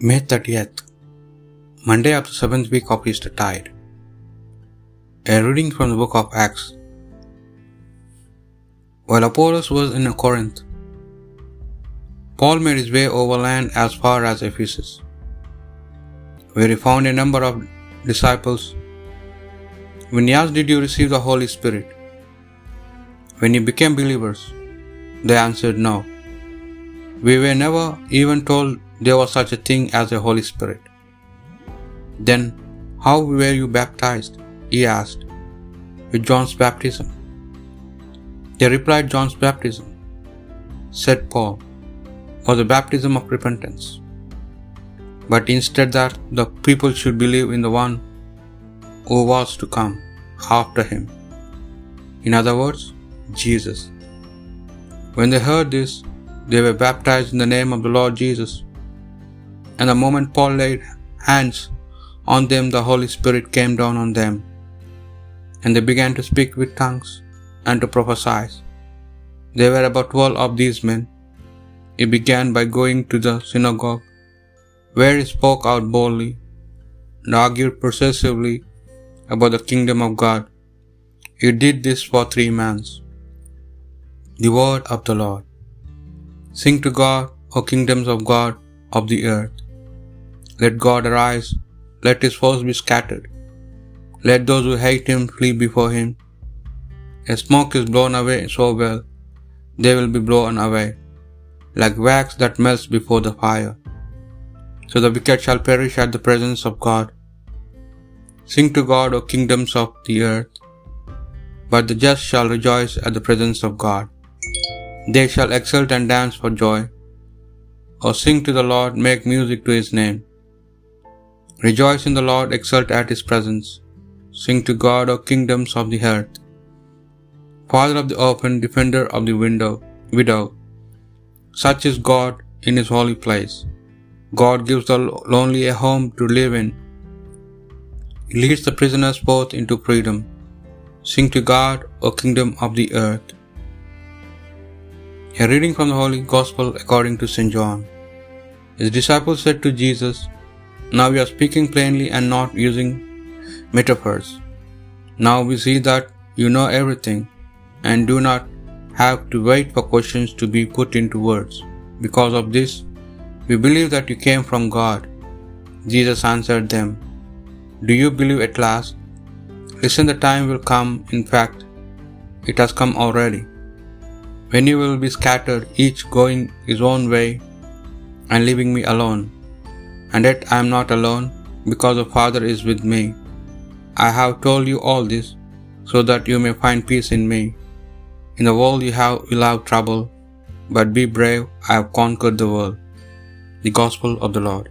May 30th, Monday of the seventh week of Easter Tide. A reading from the book of Acts. While Apollos was in Corinth, Paul made his way overland as far as Ephesus, where he found a number of disciples. When he asked, Did you receive the Holy Spirit? When you became believers, they answered, No. We were never even told there was such a thing as a Holy Spirit. Then, how were you baptized? He asked. With John's baptism. They replied, John's baptism, said Paul, was a baptism of repentance. But instead that the people should believe in the one who was to come after him. In other words, Jesus. When they heard this, they were baptized in the name of the Lord Jesus. And the moment Paul laid hands on them, the Holy Spirit came down on them, and they began to speak with tongues and to prophesy. There were about twelve of these men. He began by going to the synagogue, where he spoke out boldly and argued persuasively about the kingdom of God. He did this for three months. The word of the Lord. Sing to God, O kingdoms of God of the earth. Let God arise, let his foes be scattered. Let those who hate him flee before him. As smoke is blown away so well, they will be blown away, like wax that melts before the fire. So the wicked shall perish at the presence of God. Sing to God, O kingdoms of the earth. But the just shall rejoice at the presence of God. They shall exult and dance for joy. O sing to the Lord, make music to his name. Rejoice in the Lord, exult at his presence. Sing to God, O kingdoms of the earth. Father of the orphan, defender of the window, widow. Such is God in his holy place. God gives the lonely a home to live in. He leads the prisoners forth into freedom. Sing to God, O kingdom of the earth. A reading from the Holy Gospel according to St. John. His disciples said to Jesus, Now we are speaking plainly and not using metaphors. Now we see that you know everything and do not have to wait for questions to be put into words. Because of this, we believe that you came from God. Jesus answered them, Do you believe at last? Listen, the time will come, in fact, it has come already, when you will be scattered, each going his own way and leaving me alone. And yet I am not alone, because the Father is with me. I have told you all this, so that you may find peace in me. In the world you have will have trouble, but be brave, I have conquered the world. The Gospel of the Lord.